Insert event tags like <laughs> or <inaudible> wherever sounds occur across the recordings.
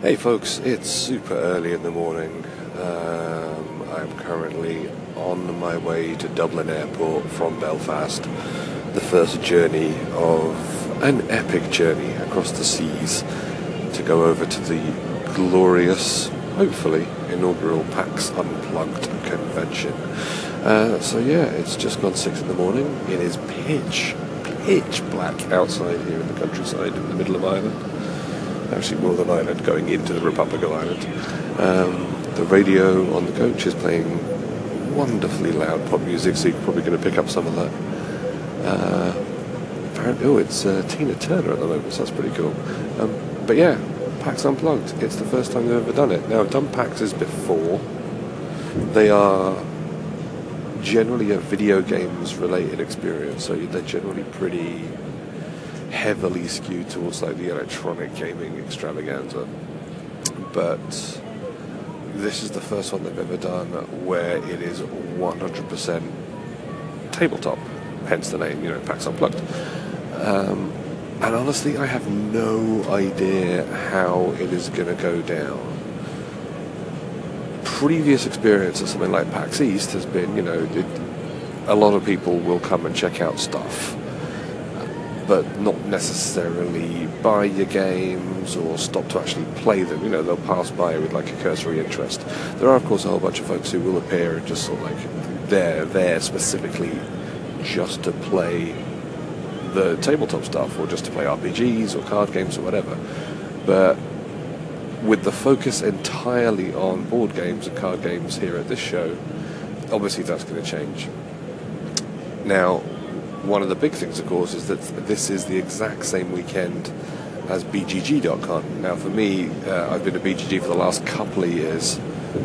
Hey folks, it's super early in the morning. Um, I'm currently on my way to Dublin Airport from Belfast. The first journey of an epic journey across the seas to go over to the glorious, hopefully, inaugural PAX Unplugged convention. Uh, so yeah, it's just gone six in the morning. It is pitch, pitch black outside here in the countryside in the middle of Ireland actually Northern Ireland, going into the Republic of Ireland. Um, the radio on the coach is playing wonderfully loud pop music, so you're probably going to pick up some of that. Uh, apparently, oh, it's uh, Tina Turner at the moment, so that's pretty cool. Um, but yeah, PAX Unplugged. It's the first time they've ever done it. Now, I've done PAXs before. They are generally a video games related experience, so they're generally pretty heavily skewed towards like the electronic gaming extravaganza. But this is the first one they've ever done where it is 100% tabletop, hence the name, you know, PAX Unplugged. Um, and honestly, I have no idea how it is going to go down. Previous experience of something like PAX East has been, you know, it, a lot of people will come and check out stuff but not necessarily buy your games or stop to actually play them. You know, they'll pass by with like a cursory interest. There are, of course, a whole bunch of folks who will appear and just sort of like they're there specifically just to play the tabletop stuff or just to play RPGs or card games or whatever. But with the focus entirely on board games and card games here at this show, obviously that's going to change. Now, one of the big things, of course, is that this is the exact same weekend as BGG.con. Now, for me, uh, I've been to BGG for the last couple of years.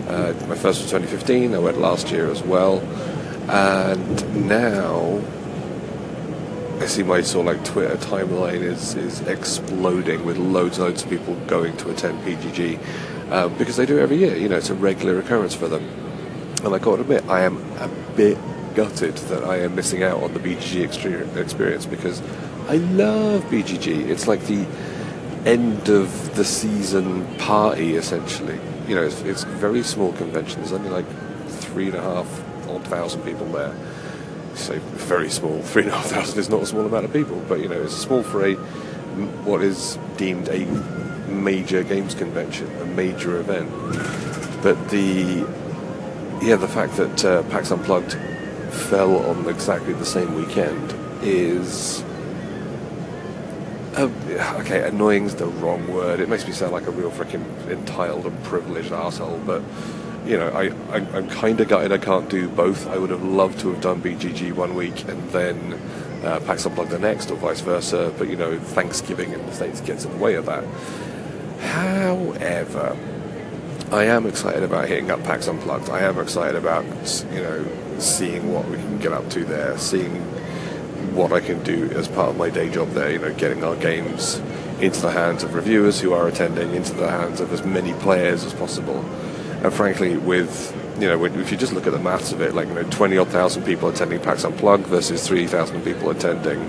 Uh, my first was 2015. I went last year as well, and now I see my sort of like Twitter timeline is is exploding with loads and loads of people going to attend BGG uh, because they do it every year. You know, it's a regular occurrence for them. And I got to admit, I am a bit gutted that I am missing out on the BGG experience because I love BGG. It's like the end of the season party, essentially. You know, it's, it's very small convention. There's only like three and a half odd thousand people there. So very small. <laughs> Three and a half thousand is not a small amount of people, but you know, it's small for a what is deemed a major games convention, a major event. But the yeah, the fact that uh, PAX Unplugged fell on exactly the same weekend is. Uh, okay, annoying is the wrong word. It makes me sound like a real freaking entitled and privileged asshole, but you know, I, I, am kind of gutted I can't do both. I would have loved to have done BGG one week and then uh, PAX Unplugged the next, or vice versa, but you know, Thanksgiving in the States gets in the way of that. However, I am excited about hitting up PAX Unplugged. I am excited about, you know, seeing what we can get up to there, seeing what I can do as part of my day job there, you know, getting our games into the hands of reviewers who are attending, into the hands of as many players as possible. And frankly, with you know, if you just look at the maths of it, like you know, twenty odd thousand people attending PAX Unplugged versus three thousand people attending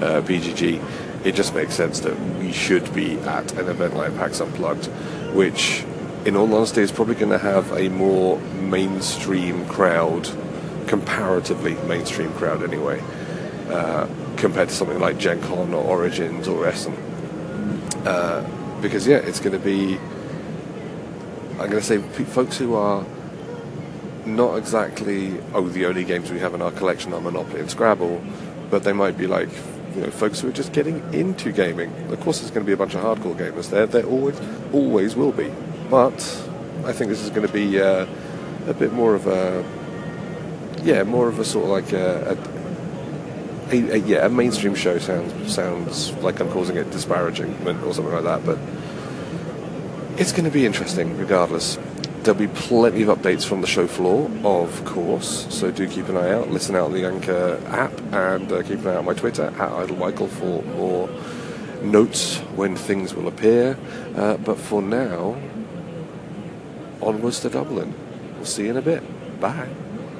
uh, BGG, it just makes sense that we should be at an event like PAX Unplugged, which, in all honesty, is probably going to have a more mainstream crowd comparatively mainstream crowd anyway, uh, compared to something like Gen Con or Origins or Essen. Uh, because yeah, it's going to be. I'm going to say folks who are not exactly oh the only games we have in our collection are Monopoly and Scrabble, but they might be like you know folks who are just getting into gaming. Of course, there's going to be a bunch of hardcore gamers there. There always always will be, but I think this is going to be uh, a bit more of a yeah, more of a sort of like a, a, a, a, yeah, a mainstream show sounds sounds like I'm causing it disparaging or something like that, but it's going to be interesting regardless. There'll be plenty of updates from the show floor, of course, so do keep an eye out. Listen out on the Anchor app and uh, keep an eye out on my Twitter at IdleMichael for more notes when things will appear. Uh, but for now, onwards to Dublin. We'll see you in a bit. Bye.